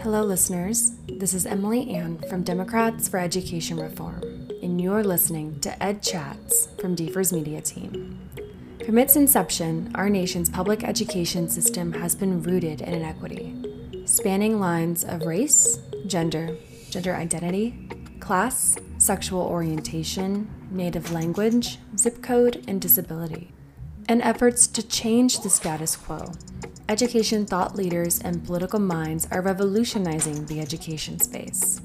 Hello, listeners. This is Emily Ann from Democrats for Education Reform, and you're listening to Ed Chats from DFER's media team. From its inception, our nation's public education system has been rooted in inequity, spanning lines of race, gender, gender identity, class, sexual orientation, native language, zip code, and disability, and efforts to change the status quo education thought leaders and political minds are revolutionizing the education space.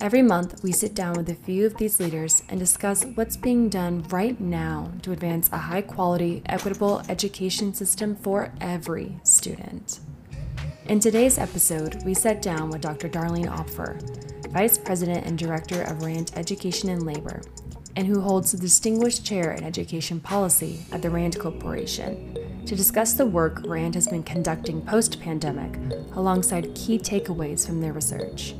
Every month, we sit down with a few of these leaders and discuss what's being done right now to advance a high quality, equitable education system for every student. In today's episode, we sat down with Dr. Darleen Opfer, Vice President and Director of RAND Education and Labor, and who holds the Distinguished Chair in Education Policy at the RAND Corporation, to discuss the work RAND has been conducting post pandemic alongside key takeaways from their research.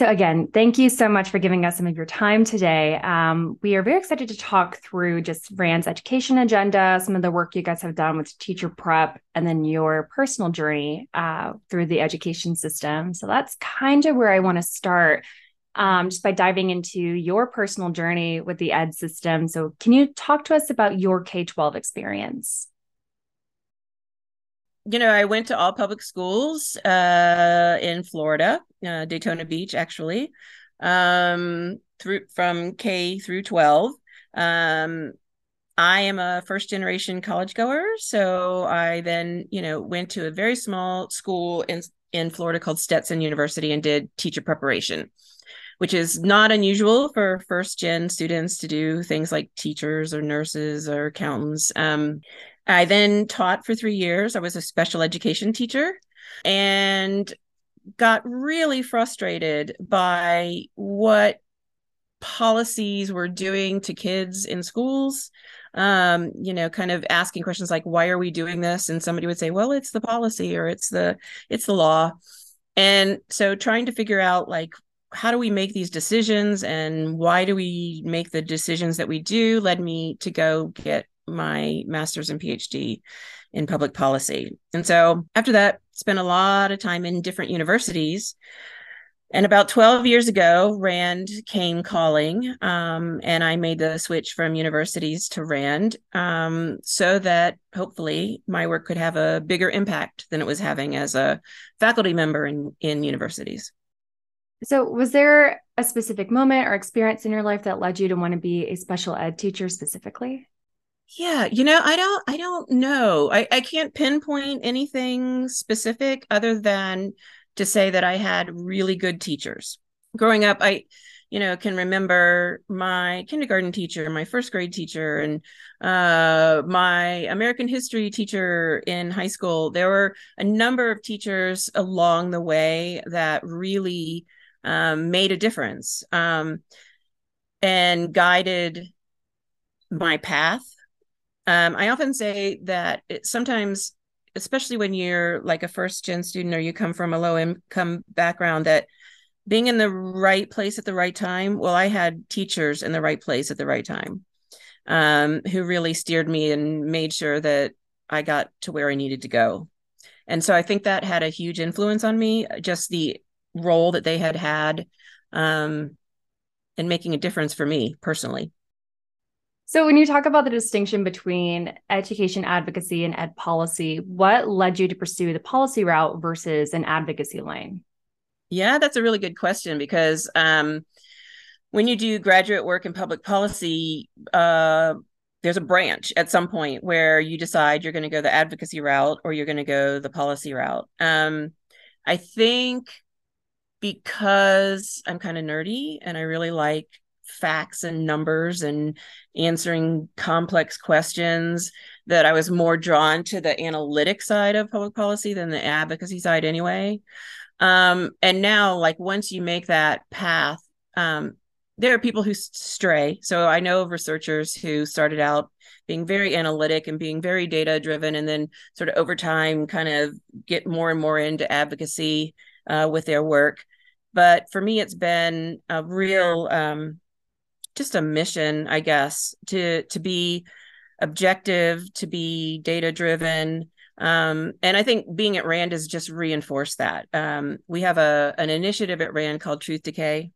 So, again, thank you so much for giving us some of your time today. Um, we are very excited to talk through just RAND's education agenda, some of the work you guys have done with teacher prep, and then your personal journey uh, through the education system. So, that's kind of where I want to start. Um, just by diving into your personal journey with the ed system. So, can you talk to us about your K 12 experience? You know, I went to all public schools uh, in Florida, uh, Daytona Beach, actually, um, through from K through 12. Um, I am a first generation college goer, so I then, you know, went to a very small school in in Florida called Stetson University and did teacher preparation, which is not unusual for first gen students to do things like teachers or nurses or accountants. Um, I then taught for three years. I was a special education teacher and got really frustrated by what policies were doing to kids in schools. Um, you know, kind of asking questions like, why are we doing this? And somebody would say, well, it's the policy or it's the it's the law. And so trying to figure out like how do we make these decisions and why do we make the decisions that we do led me to go get my master's and PhD in public policy. And so after that, spent a lot of time in different universities. And about 12 years ago, RAND came calling, um, and I made the switch from universities to RAND um, so that hopefully my work could have a bigger impact than it was having as a faculty member in, in universities. So, was there a specific moment or experience in your life that led you to want to be a special ed teacher specifically? Yeah, you know, I don't I don't know. I, I can't pinpoint anything specific other than to say that I had really good teachers. Growing up, I, you know, can remember my kindergarten teacher, my first grade teacher, and uh, my American history teacher in high school. There were a number of teachers along the way that really um, made a difference um, and guided my path um, I often say that it, sometimes, especially when you're like a first gen student or you come from a low income background, that being in the right place at the right time. Well, I had teachers in the right place at the right time um, who really steered me and made sure that I got to where I needed to go. And so I think that had a huge influence on me, just the role that they had had um, in making a difference for me personally. So, when you talk about the distinction between education advocacy and ed policy, what led you to pursue the policy route versus an advocacy lane? Yeah, that's a really good question because um, when you do graduate work in public policy, uh, there's a branch at some point where you decide you're going to go the advocacy route or you're going to go the policy route. Um, I think because I'm kind of nerdy and I really like facts and numbers and answering complex questions that I was more drawn to the analytic side of public policy than the advocacy side anyway. Um, and now, like once you make that path, um, there are people who stray. So I know of researchers who started out being very analytic and being very data driven, and then sort of over time kind of get more and more into advocacy uh, with their work. But for me, it's been a real um, just a mission, I guess, to to be objective, to be data driven. Um, and I think being at RAND has just reinforced that. Um, we have a an initiative at RAND called Truth Decay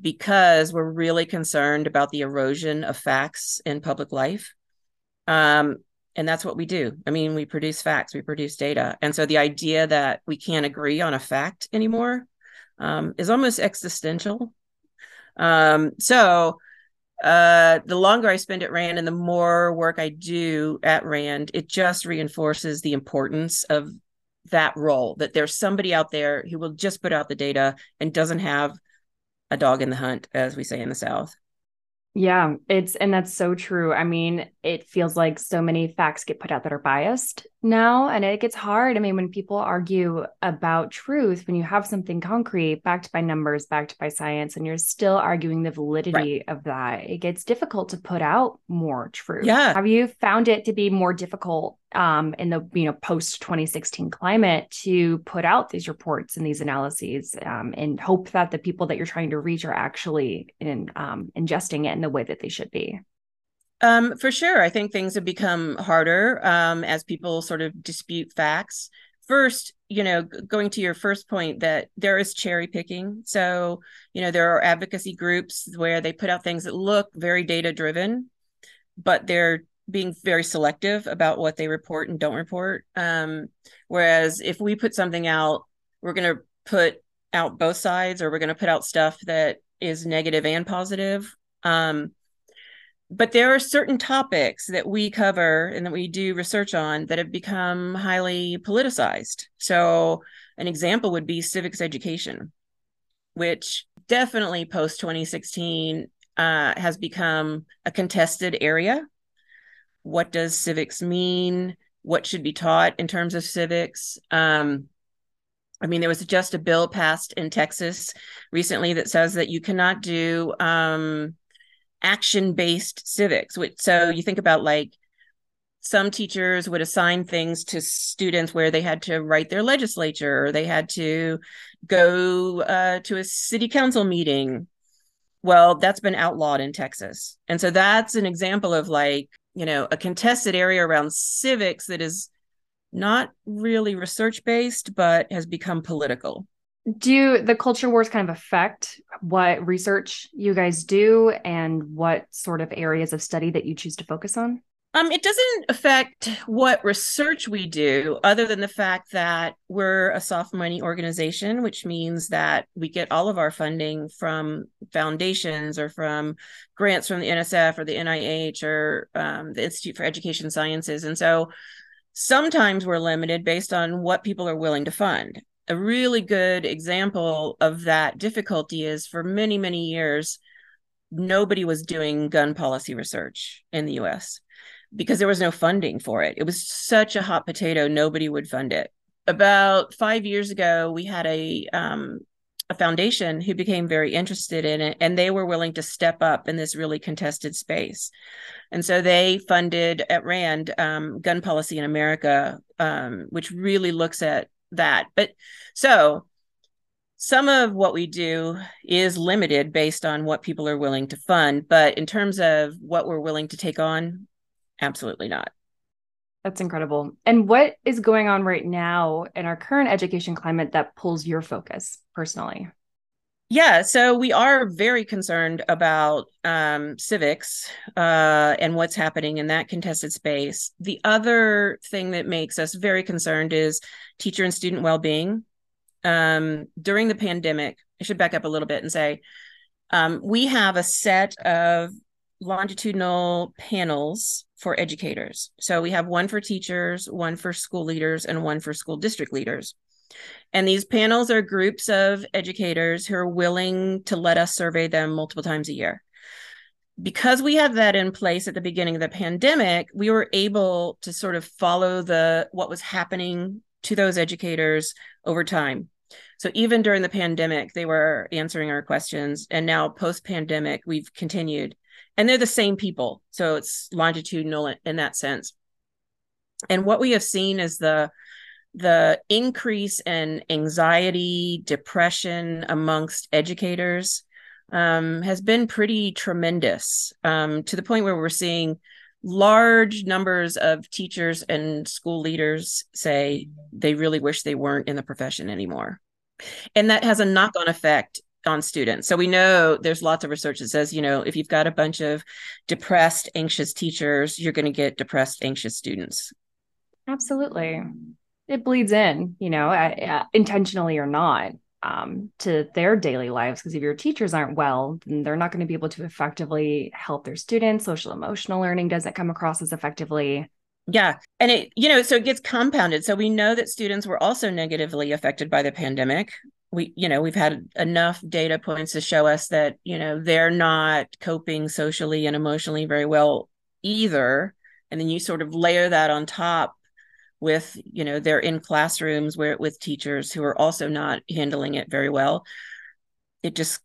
because we're really concerned about the erosion of facts in public life. Um, and that's what we do. I mean, we produce facts, we produce data. And so the idea that we can't agree on a fact anymore um, is almost existential. Um, so uh, the longer I spend at RAND and the more work I do at RAND, it just reinforces the importance of that role that there's somebody out there who will just put out the data and doesn't have a dog in the hunt, as we say in the South. Yeah, it's and that's so true. I mean, it feels like so many facts get put out that are biased now, and it gets hard. I mean, when people argue about truth, when you have something concrete, backed by numbers, backed by science, and you're still arguing the validity right. of that, it gets difficult to put out more truth. Yeah. Have you found it to be more difficult um, in the you know post 2016 climate to put out these reports and these analyses um, and hope that the people that you're trying to reach are actually in um, ingesting it in the way that they should be um, for sure i think things have become harder um, as people sort of dispute facts first you know going to your first point that there is cherry picking so you know there are advocacy groups where they put out things that look very data driven but they're being very selective about what they report and don't report. Um, whereas if we put something out, we're going to put out both sides, or we're going to put out stuff that is negative and positive. Um, but there are certain topics that we cover and that we do research on that have become highly politicized. So, an example would be civics education, which definitely post 2016 uh, has become a contested area. What does civics mean? What should be taught in terms of civics? Um, i mean there was just a bill passed in texas recently that says that you cannot do um, action based civics which so you think about like some teachers would assign things to students where they had to write their legislature or they had to go uh, to a city council meeting. Well that's been outlawed in texas. And so that's an example of like you know a contested area around civics that is not really research based but has become political do the culture wars kind of affect what research you guys do and what sort of areas of study that you choose to focus on um, it doesn't affect what research we do, other than the fact that we're a soft money organization, which means that we get all of our funding from foundations or from grants from the NSF or the NIH or um, the Institute for Education Sciences. And so sometimes we're limited based on what people are willing to fund. A really good example of that difficulty is for many, many years, nobody was doing gun policy research in the US because there was no funding for it. It was such a hot potato, nobody would fund it. About five years ago, we had a um, a foundation who became very interested in it, and they were willing to step up in this really contested space. And so they funded at RAND um, Gun Policy in America, um, which really looks at that. But so some of what we do is limited based on what people are willing to fund. But in terms of what we're willing to take on, absolutely not. That's incredible. And what is going on right now in our current education climate that pulls your focus personally? Yeah, so we are very concerned about um, civics uh, and what's happening in that contested space. The other thing that makes us very concerned is teacher and student well being. Um, during the pandemic, I should back up a little bit and say um, we have a set of longitudinal panels for educators. So we have one for teachers, one for school leaders, and one for school district leaders. And these panels are groups of educators who are willing to let us survey them multiple times a year. Because we had that in place at the beginning of the pandemic, we were able to sort of follow the what was happening to those educators over time. So even during the pandemic, they were answering our questions. And now post pandemic, we've continued and they're the same people so it's longitudinal in that sense and what we have seen is the the increase in anxiety depression amongst educators um, has been pretty tremendous um, to the point where we're seeing large numbers of teachers and school leaders say they really wish they weren't in the profession anymore. And that has a knock on effect on students. So we know there's lots of research that says, you know, if you've got a bunch of depressed, anxious teachers, you're going to get depressed, anxious students. Absolutely. It bleeds in, you know, uh, intentionally or not um, to their daily lives. Because if your teachers aren't well then they're not going to be able to effectively help their students. Social emotional learning doesn't come across as effectively. Yeah. And it you know so it gets compounded. So we know that students were also negatively affected by the pandemic. We you know we've had enough data points to show us that you know they're not coping socially and emotionally very well either. And then you sort of layer that on top with you know they're in classrooms where with teachers who are also not handling it very well it just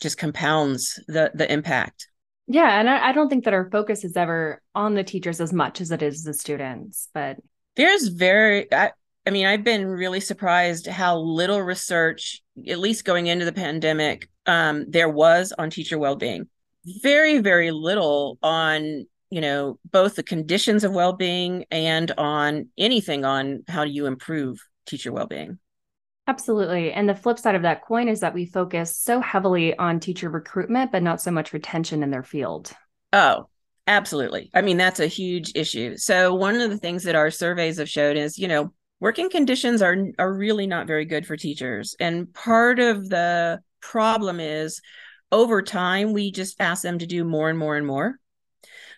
just compounds the the impact. Yeah and I, I don't think that our focus is ever on the teachers as much as it is the students but there's very I, I mean i've been really surprised how little research at least going into the pandemic um, there was on teacher well-being. Very very little on you know both the conditions of well-being and on anything on how do you improve teacher well-being. Absolutely. And the flip side of that coin is that we focus so heavily on teacher recruitment but not so much retention in their field. Oh absolutely. I mean that's a huge issue. So one of the things that our surveys have showed is you know working conditions are are really not very good for teachers. And part of the problem is over time we just ask them to do more and more and more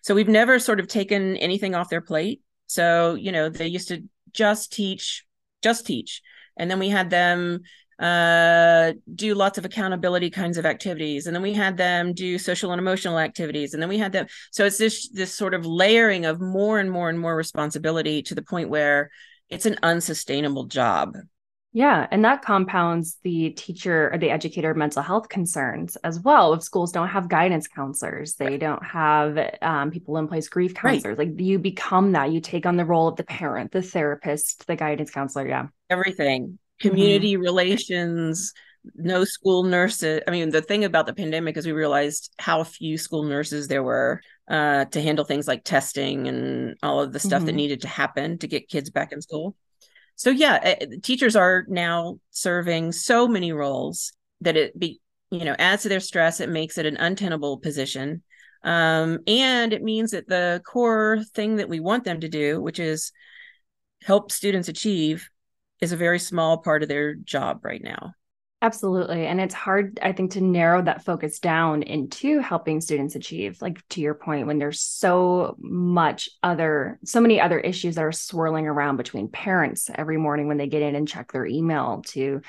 so we've never sort of taken anything off their plate. So, you know, they used to just teach, just teach. And then we had them uh, do lots of accountability kinds of activities. And then we had them do social and emotional activities. And then we had them. So it's this this sort of layering of more and more and more responsibility to the point where it's an unsustainable job. Yeah, and that compounds the teacher or the educator mental health concerns as well. If schools don't have guidance counselors, they don't have um, people in place grief counselors. Right. Like you become that, you take on the role of the parent, the therapist, the guidance counselor. Yeah, everything, community mm-hmm. relations, no school nurses. I mean, the thing about the pandemic is we realized how few school nurses there were uh, to handle things like testing and all of the stuff mm-hmm. that needed to happen to get kids back in school so yeah eh, teachers are now serving so many roles that it be you know adds to their stress it makes it an untenable position. Um, and it means that the core thing that we want them to do which is help students achieve is a very small part of their job right now Absolutely. And it's hard, I think, to narrow that focus down into helping students achieve, like to your point, when there's so much other, so many other issues that are swirling around between parents every morning when they get in and check their email to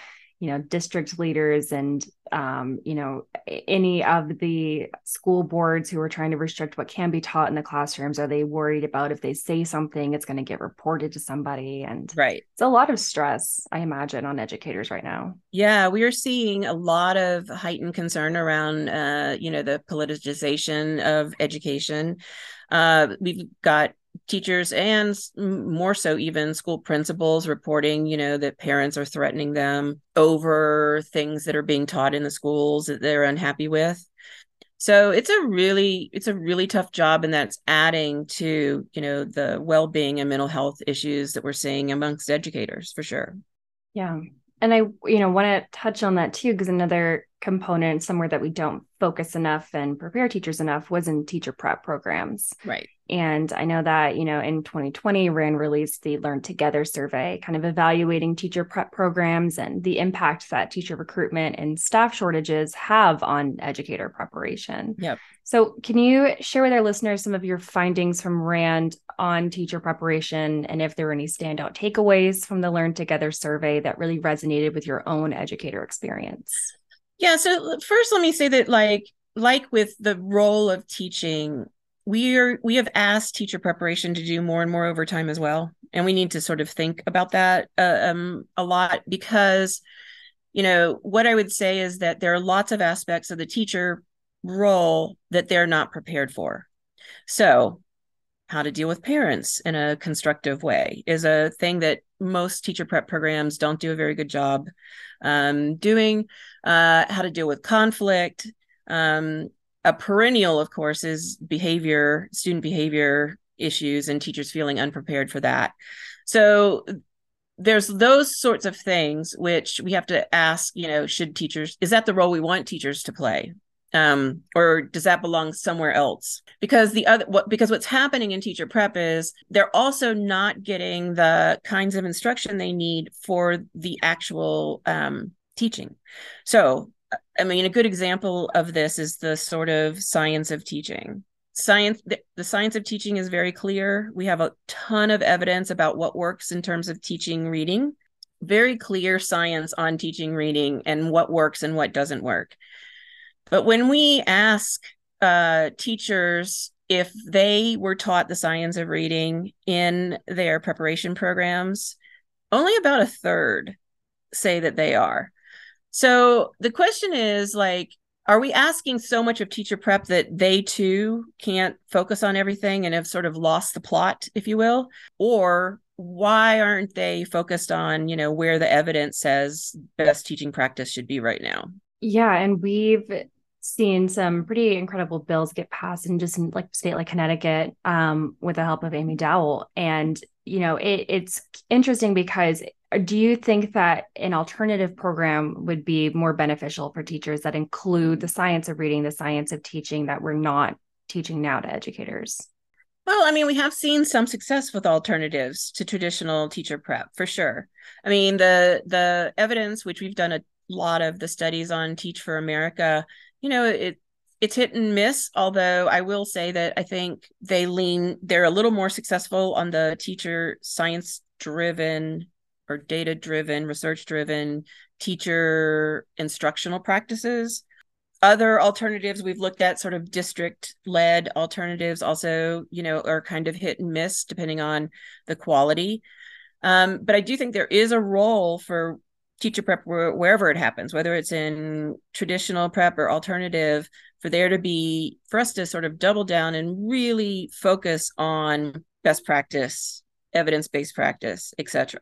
you know district leaders and um, you know any of the school boards who are trying to restrict what can be taught in the classrooms are they worried about if they say something it's going to get reported to somebody? And right. it's a lot of stress i imagine on educators right now. Yeah we are seeing a lot of heightened concern around uh, you know the politicization of education. Uh, we've got teachers and more so even school principals reporting you know that parents are threatening them over things that are being taught in the schools that they're unhappy with. So it's a really it's a really tough job and that's adding to you know the well-being and mental health issues that we're seeing amongst educators for sure. Yeah. And i you know want to touch on that too because another component somewhere that we don't focus enough and prepare teachers enough was in teacher prep programs right and I know that, you know, in 2020, RAND released the Learn Together survey, kind of evaluating teacher prep programs and the impact that teacher recruitment and staff shortages have on educator preparation. Yep. So, can you share with our listeners some of your findings from RAND on teacher preparation and if there were any standout takeaways from the Learn Together survey that really resonated with your own educator experience? Yeah. So, first, let me say that, like, like with the role of teaching we are we have asked teacher preparation to do more and more overtime as well and we need to sort of think about that uh, um, a lot because you know what i would say is that there are lots of aspects of the teacher role that they're not prepared for so how to deal with parents in a constructive way is a thing that most teacher prep programs don't do a very good job um, doing. Uh, how to deal with conflict. Um, a perennial, of course, is behavior, student behavior issues, and teachers feeling unprepared for that. So there's those sorts of things which we have to ask you know should teachers is that the role we want teachers to play um, or does that belong somewhere else? Because the other what because what's happening in teacher prep is they're also not getting the kinds of instruction they need for the actual um, teaching. So i mean a good example of this is the sort of science of teaching. Science the, the science of teaching is very clear. We have a ton of evidence about what works in terms of teaching reading. Very clear science on teaching reading and what works and what doesn't work but when we ask uh, teachers if they were taught the science of reading in their preparation programs, only about a third say that they are. So the question is like, are we asking so much of teacher prep that they too can't focus on everything and have sort of lost the plot, if you will? Or why aren't they focused on, you know, where the evidence says best teaching practice should be right now? Yeah. And we've seen some pretty incredible bills get passed in just like state like Connecticut um, with the help of Amy Dowell. And, you know, it, it's interesting because uh, do you think that an alternative program would be more beneficial for teachers that include the science of reading, the science of teaching that we're not teaching now to educators? Well, I mean, we have seen some success with alternatives to traditional teacher prep for sure. I mean, the the evidence, which we've done a lot of the studies on Teach for America, you know, it it's hit and miss. Although I will say that I think they lean they're a little more successful on the teacher science driven or data driven, research driven teacher instructional practices. Other alternatives we've looked at, sort of district led alternatives, also, you know, are kind of hit and miss depending on the quality. Um, but I do think there is a role for teacher prep wherever it happens whether it's in traditional prep or alternative for there to be for us to sort of double down and really focus on best practice evidence-based practice etc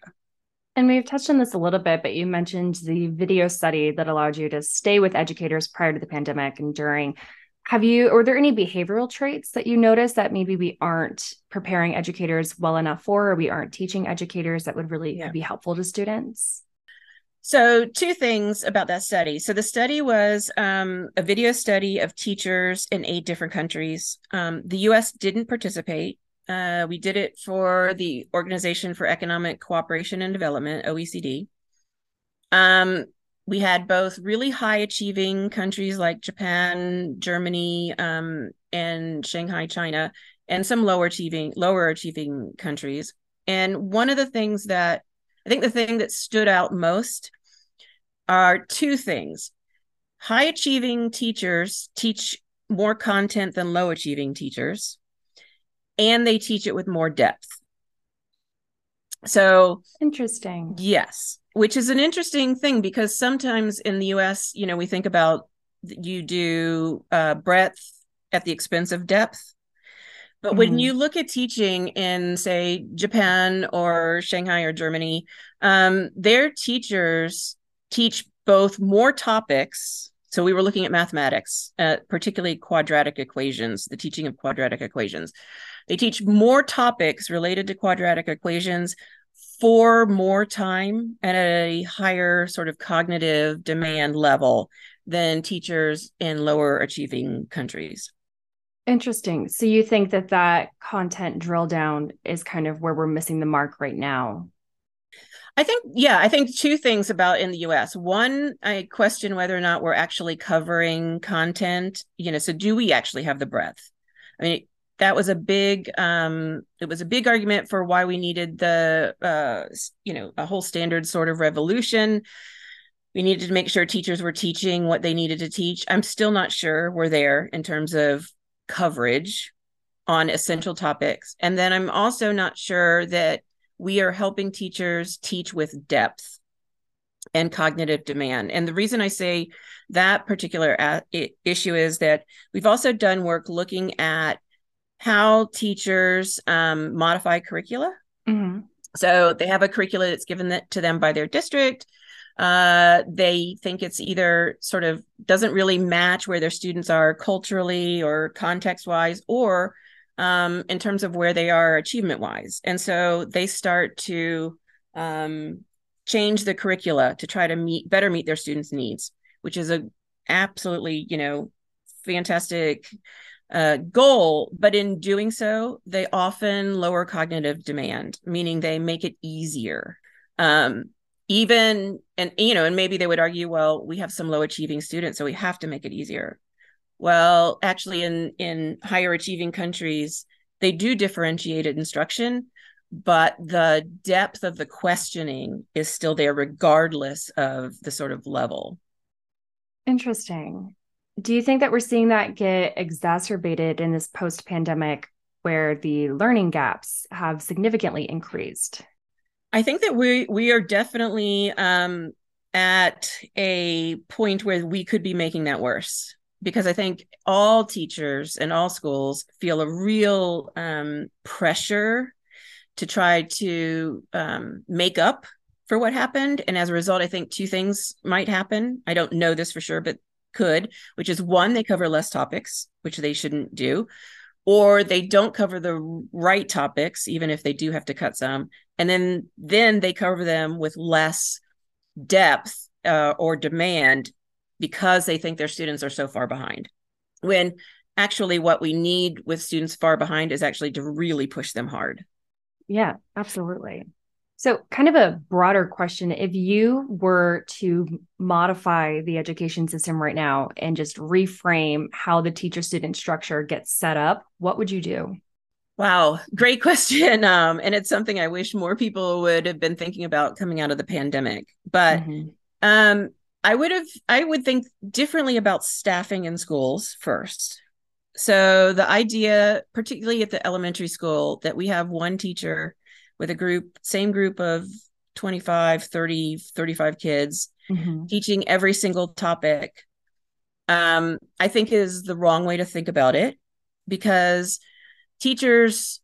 and we've touched on this a little bit but you mentioned the video study that allowed you to stay with educators prior to the pandemic and during. Have you or are there any behavioral traits that you notice that maybe we aren't preparing educators well enough for or we aren't teaching educators that would really yeah. be helpful to students so, two things about that study. So, the study was um, a video study of teachers in eight different countries. Um, the US didn't participate. Uh, we did it for the Organization for Economic Cooperation and Development, OECD. Um, we had both really high achieving countries like Japan, Germany, um, and Shanghai, China, and some lower achieving lower achieving countries. And one of the things that I think the thing that stood out most are two things. High achieving teachers teach more content than low achieving teachers, and they teach it with more depth. So interesting. Yes, which is an interesting thing because sometimes in the US, you know, we think about you do uh, breadth at the expense of depth. But mm when mm-hmm. you look at teaching in, say, Japan or Shanghai or Germany, um, their teachers teach both more topics. So we were looking at mathematics, uh, particularly quadratic equations, the teaching of quadratic equations. They teach more topics related to quadratic equations for more time and at a higher sort of cognitive demand level than teachers in lower achieving countries. Interesting. So you think that that content drill down is kind of where we're missing the mark right now? I think, yeah, I think two things about in the US. One, I question whether or not we're actually covering content. You know, so do we actually have the breadth? I mean, that was a big um it was a big argument for why we needed the uh you know a whole standard sort of revolution we needed to make sure teachers were teaching what they needed to teach i'm still not sure we're there in terms of coverage on essential topics. And then I'm also not sure that we are helping teachers teach with depth and cognitive demand. And the reason I say that particular issue is that we've also done work looking at how teachers um, modify curricula. Mm-hmm. So they have a curricula that's given that to them by their district. Uh, they think it's either sort of doesn't really match where their students are culturally or context wise, or um, in terms of where they are achievement wise. And so they start to um, change the curricula to try to meet better meet their students' needs, which is a absolutely you know fantastic uh, goal, but in doing so, they often lower cognitive demand, meaning they make it easier. Um, even and you know, and maybe they would argue, well, we have some low achieving students, so we have to make it easier. Well, actually, in in higher achieving countries, they do differentiated instruction, but the depth of the questioning is still there, regardless of the sort of level. Interesting. Do you think that we're seeing that get exacerbated in this post pandemic where the learning gaps have significantly increased? I think that we we are definitely um, at a point where we could be making that worse because I think all teachers and all schools feel a real um, pressure to try to um, make up for what happened. And as a result, I think two things might happen. I don't know this for sure, but could, which is one, they cover less topics, which they shouldn't do, or they don't cover the right topics, even if they do have to cut some. And then then they cover them with less depth uh, or demand because they think their students are so far behind. When actually what we need with students far behind is actually to really push them hard. Yeah, absolutely. So, kind of a broader question if you were to modify the education system right now and just reframe how the teacher student structure gets set up, what would you do? Wow, great question. Um, and it's something I wish more people would have been thinking about coming out of the pandemic. But mm-hmm. um, I would have, I would think differently about staffing in schools first. So the idea, particularly at the elementary school, that we have one teacher with a group, same group of 25, 30, 35 kids, mm-hmm. teaching every single topic, um, I think is the wrong way to think about it because teachers,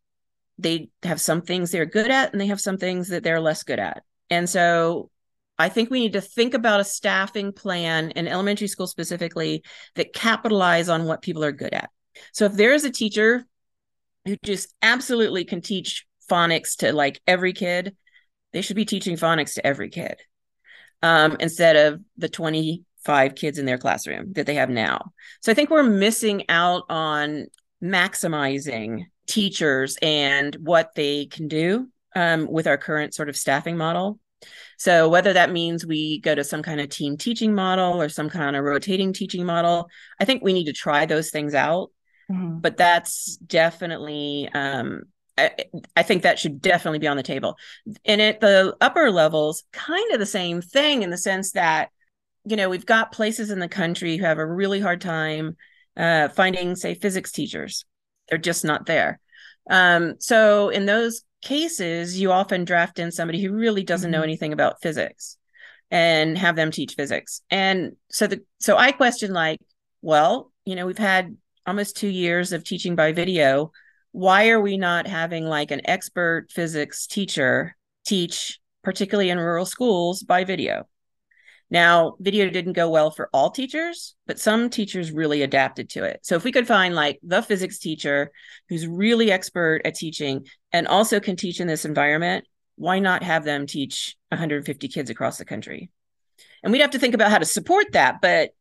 they have some things they're good at and they have some things that they're less good at. And so I think we need to think about a staffing plan in elementary school specifically that capitalize on what people are good at. So if there is a teacher who just absolutely can teach phonics to like every kid, they should be teaching phonics to every kid um, instead of the 25 kids in their classroom that they have now. So I think we're missing out on maximizing teachers and what they can do um, with our current sort of staffing model. So whether that means we go to some kind of team teaching model or some kind of rotating teaching model, I think we need to try those things out. Mm-hmm. But that's definitely um, I, I think that should definitely be on the table. And at the upper levels, kind of the same thing in the sense that, you know, we've got places in the country who have a really hard time uh, finding, say, physics teachers. They're just not there. Um, so in those cases, you often draft in somebody who really doesn't mm-hmm. know anything about physics and have them teach physics. And so the so I question like, well, you know, we've had almost two years of teaching by video why are we not having like an expert physics teacher teach, particularly in rural schools, by video? Now, video didn't go well for all teachers, but some teachers really adapted to it. So if we could find like the physics teacher who's really expert at teaching and also can teach in this environment, why not have them teach 150 kids across the country? And we'd have to think about how to support that, but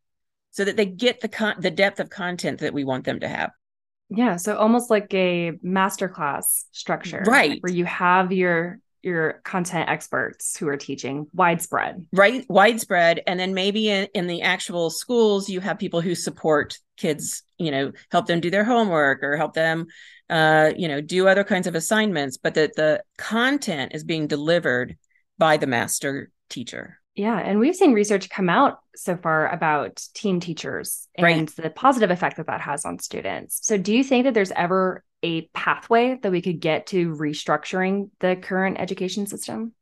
so that they get the con- the depth of content that we want them to have. Yeah, so almost like a masterclass structure, right? Where you have your your content experts who are teaching widespread, right? Widespread, and then maybe in, in the actual schools, you have people who support kids, you know, help them do their homework or help them, uh, you know, do other kinds of assignments, but that the content is being delivered by the master teacher. Yeah. And we've seen research come out so far about team teachers and the positive effect that that has on students. So, do you think that there's ever a pathway that we could get to restructuring the current education system?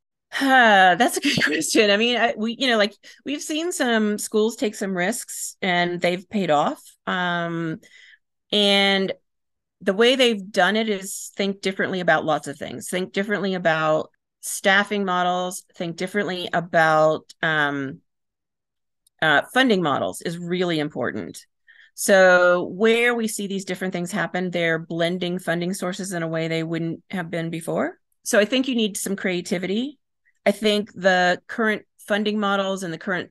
Uh, that's a good question. I mean, I, we, you know, like we've seen some schools take some risks and they've paid off. Um, and the way they've done it is think differently about lots of things. Think differently about staffing models. Think differently about um, uh, funding models is really important. So where we see these different things happen, they're blending funding sources in a way they wouldn't have been before. So I think you need some creativity. I think the current funding models and the current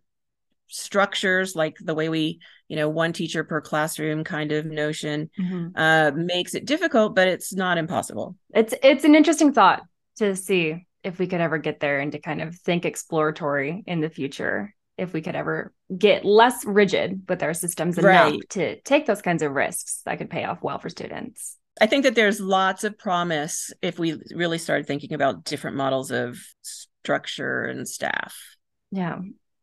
structures like the way we you know one teacher per classroom kind of notion mm-hmm. uh, makes it difficult but it's not impossible it's it's an interesting thought to see if we could ever get there and to kind of think exploratory in the future if we could ever get less rigid with our systems enough right. to take those kinds of risks that could pay off well for students i think that there's lots of promise if we really start thinking about different models of structure and staff yeah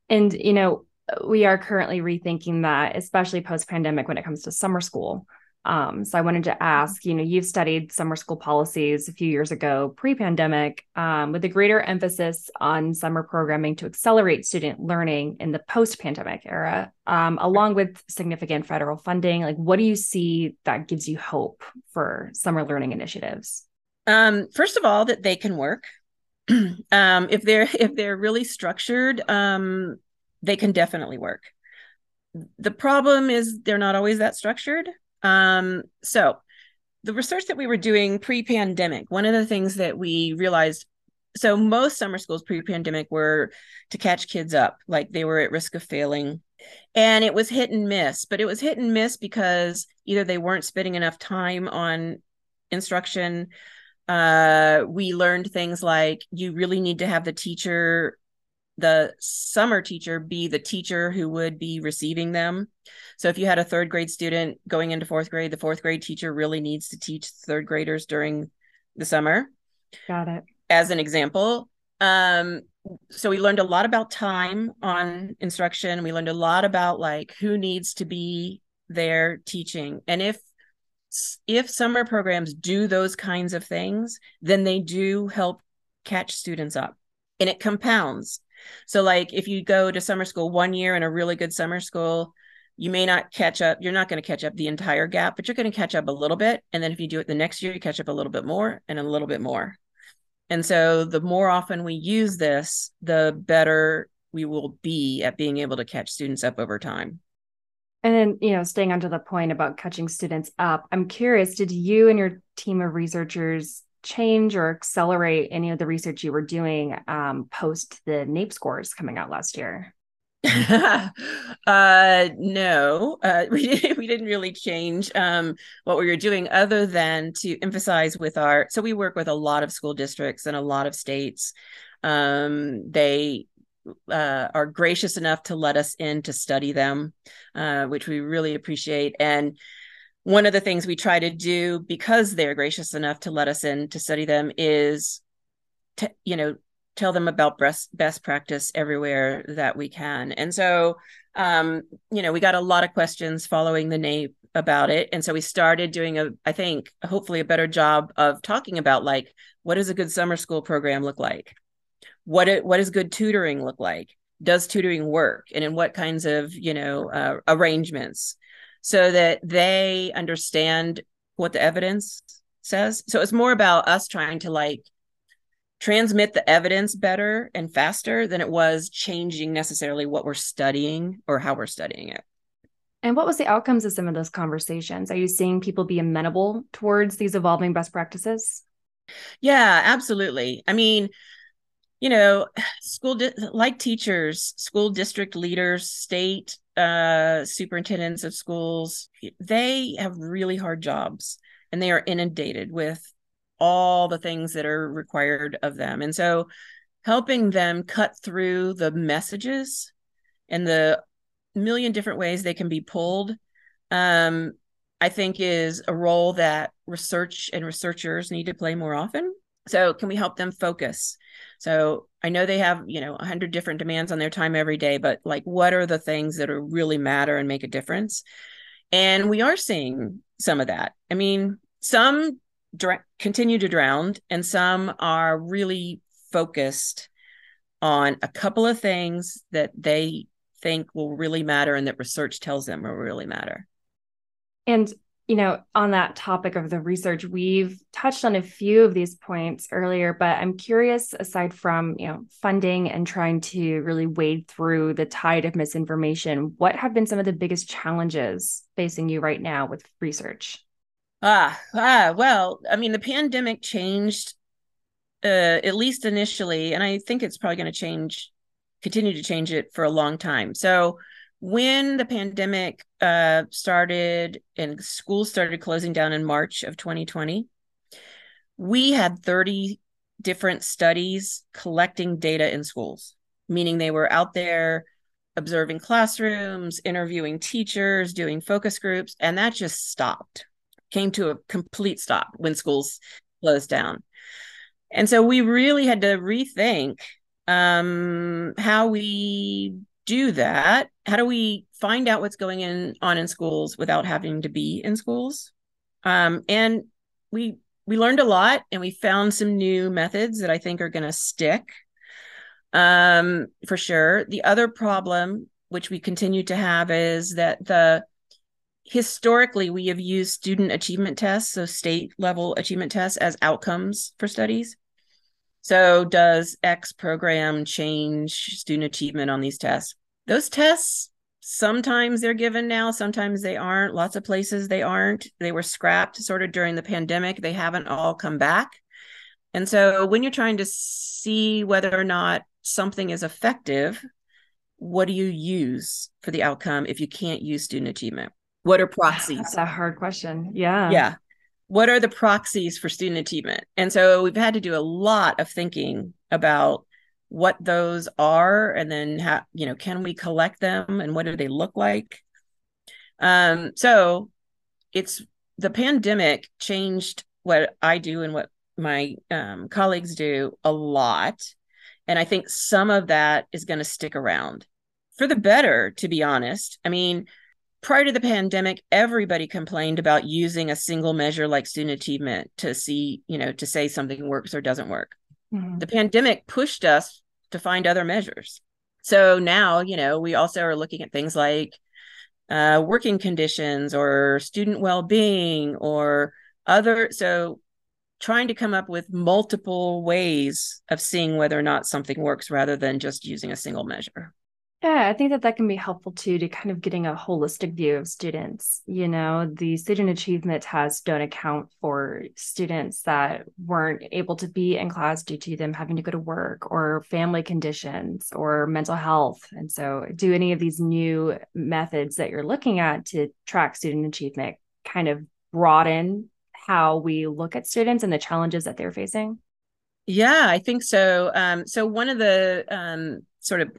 and you know we are currently rethinking that, especially post pandemic when it comes to summer school. Um, so I wanted to ask, you know, you've studied summer school policies a few years ago, pre-pandemic, um, with a greater emphasis on summer programming to accelerate student learning in the post-pandemic era, um, along with significant federal funding. Like, what do you see that gives you hope for summer learning initiatives? Um, first of all, that they can work. um, if they're if they're really structured, um, they can definitely work. The problem is they're not always that structured. Um, so, the research that we were doing pre pandemic, one of the things that we realized so, most summer schools pre pandemic were to catch kids up, like they were at risk of failing. And it was hit and miss, but it was hit and miss because either they weren't spending enough time on instruction. Uh, we learned things like you really need to have the teacher the summer teacher be the teacher who would be receiving them. So if you had a third grade student going into fourth grade, the fourth grade teacher really needs to teach third graders during the summer. Got it. As an example. Um, so we learned a lot about time on instruction. We learned a lot about like who needs to be there teaching. And if if summer programs do those kinds of things, then they do help catch students up. And it compounds so, like, if you go to summer school one year in a really good summer school, you may not catch up. You're not going to catch up the entire gap, but you're going to catch up a little bit. And then if you do it the next year, you catch up a little bit more and a little bit more. And so, the more often we use this, the better we will be at being able to catch students up over time. And then, you know, staying onto the point about catching students up, I'm curious, did you and your team of researchers change or accelerate any of the research you were doing um, post the NAEP scores coming out last year? uh, no, uh, we didn't. We didn't really change um, what we were doing, other than to emphasize with our. So we work with a lot of school districts and a lot of states. Um, they uh, are gracious enough to let us in to study them, uh, which we really appreciate. And one of the things we try to do because they're gracious enough to let us in to study them is to you know tell them about best best practice everywhere that we can. And so um you know we got a lot of questions following the NAEP about it. And so we started doing a i think hopefully a better job of talking about like what does a good summer school program look like? What it, what does good tutoring look like? Does tutoring work? And in what kinds of you know uh, arrangements so that they understand what the evidence says. So it's more about us trying to like transmit the evidence better and faster than it was changing necessarily what we're studying or how we're studying it. And what was the outcomes of some of those conversations? Are you seeing people be amenable towards these evolving best practices? Yeah, absolutely. I mean, you know, school di- like teachers, school district leaders, state uh, superintendents of schools, they have really hard jobs and they are inundated with all the things that are required of them. And so helping them cut through the messages and the million different ways they can be pulled um, I think is a role that research and researchers need to play more often. So, can we help them focus? So, I know they have, you know, 100 different demands on their time every day, but like what are the things that are really matter and make a difference? And we are seeing some of that. I mean, some dr- continue to drown and some are really focused on a couple of things that they think will really matter and that research tells them will really matter. And you know, on that topic of the research, we've touched on a few of these points earlier, but I'm curious aside from, you know, funding and trying to really wade through the tide of misinformation, what have been some of the biggest challenges facing you right now with research? Ah, ah, well, I mean, the pandemic changed uh at least initially, and I think it's probably going to change continue to change it for a long time. So when the pandemic uh, started and schools started closing down in March of 2020, we had 30 different studies collecting data in schools, meaning they were out there observing classrooms, interviewing teachers, doing focus groups, and that just stopped, came to a complete stop when schools closed down. And so we really had to rethink um, how we do that how do we find out what's going in on in schools without having to be in schools? Um, and we we learned a lot and we found some new methods that i think are going to stick um, for sure. The other problem which we continue to have is that the historically we have used student achievement tests so state level achievement tests as outcomes for studies so does x program change student achievement on these tests? Those tests sometimes they're given now sometimes they aren't. Lots of places they aren't. They were scrapped sort of during the pandemic. They haven't all come back. And so when you're trying to see whether or not something is effective what do you use for the outcome if you can't use student achievement? What are proxies? that's a hard question. Yeah. Yeah what are the proxies for student achievement? And so we've had to do a lot of thinking about what those are and then how you know can we collect them and what do they look like? Um so it's the pandemic changed what i do and what my um, colleagues do a lot. And i think some of that is going to stick around. For the better to be honest. I mean prior to the pandemic everybody complained about using a single measure like student achievement to see you know to say something works or doesn't work Mm-hmm. The pandemic pushed us to find other measures. So now, you know, we also are looking at things like uh, working conditions or student well being or other. So trying to come up with multiple ways of seeing whether or not something works rather than just using a single measure. Yeah, I think that that can be helpful too to kind of getting a holistic view of students. You know, the student achievement tests don't account for students that weren't able to be in class due to them having to go to work or family conditions or mental health. And so, do any of these new methods that you're looking at to track student achievement kind of broaden how we look at students and the challenges that they're facing? Yeah, I think so. Um, so one of the um, sort of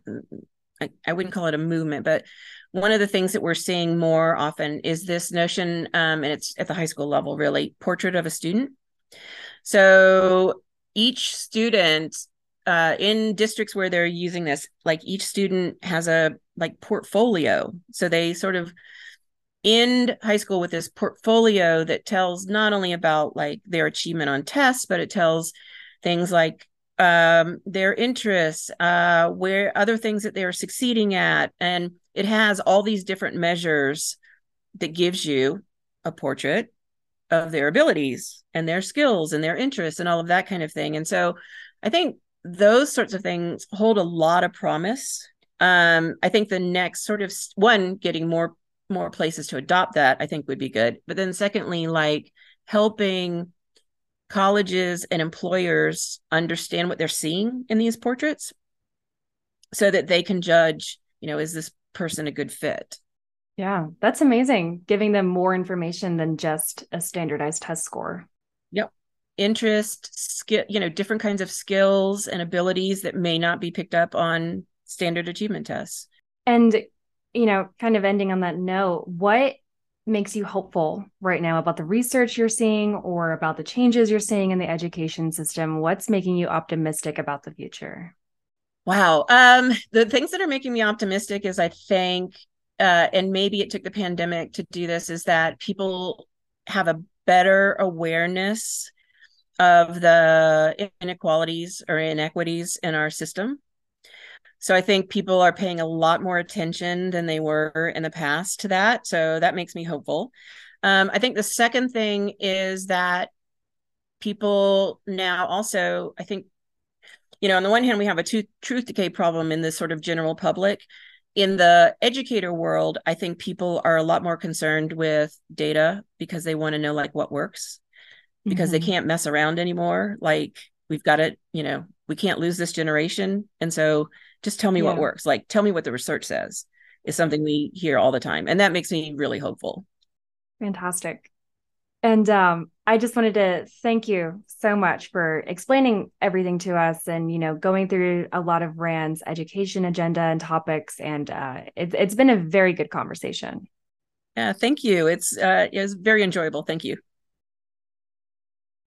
I, wouldn't call it a movement, but one of the things that we're seeing more often is this notion, um, and it's at the high school level, really, portrait of a student. So each student uh, in districts where they're using this, like each student has a like portfolio. So they sort of end high school with this portfolio that tells not only about like their achievement on tests, but it tells things like um, their interests, uh, where other things that they're succeeding at, and it has all these different measures that gives you a portrait of their abilities and their skills and their interests and all of that kind of thing. And so, I think those sorts of things hold a lot of promise. Um, I think the next sort of one getting more more places to adopt that I think would be good. But then secondly, like helping colleges and employers understand what they're seeing in these portraits so that they can judge, you know, is this person a good fit? Yeah, that's amazing. Giving them more information than just a standardized test score. Yep. Interest, skill, you know, different kinds of skills and abilities that may not be picked up on standard achievement tests. And, you know, kind of ending on that note, what makes you hopeful right now about the research you're seeing or about the changes you're seeing in the education system? What's making you optimistic about the future? Wow. Um, the things that are making me optimistic is I think, uh, and maybe it took the pandemic to do this, is that people have a better awareness of the inequalities or inequities in our system. So I think people are paying a lot more attention than they were in the past to that. So that makes me hopeful. Um, I think the second thing is that people now also, I think, you know, on the one hand, we have a truth, truth decay problem in the sort of general public. In the educator world, I think people are a lot more concerned with data because they want to know like what works because mm-hmm. they can't mess around anymore. Like we've got it, you know, we can't lose this generation. And so just tell me yeah. what works. Like tell me what the research says is something we hear all the time. And that makes me really hopeful. Fantastic. And um, I just wanted to thank you so much for explaining everything to us and, you know, going through a lot of RAND's education agenda and topics. And uh, it, it's been a very good conversation. Yeah, thank you. It's uh, it was very enjoyable. Thank you.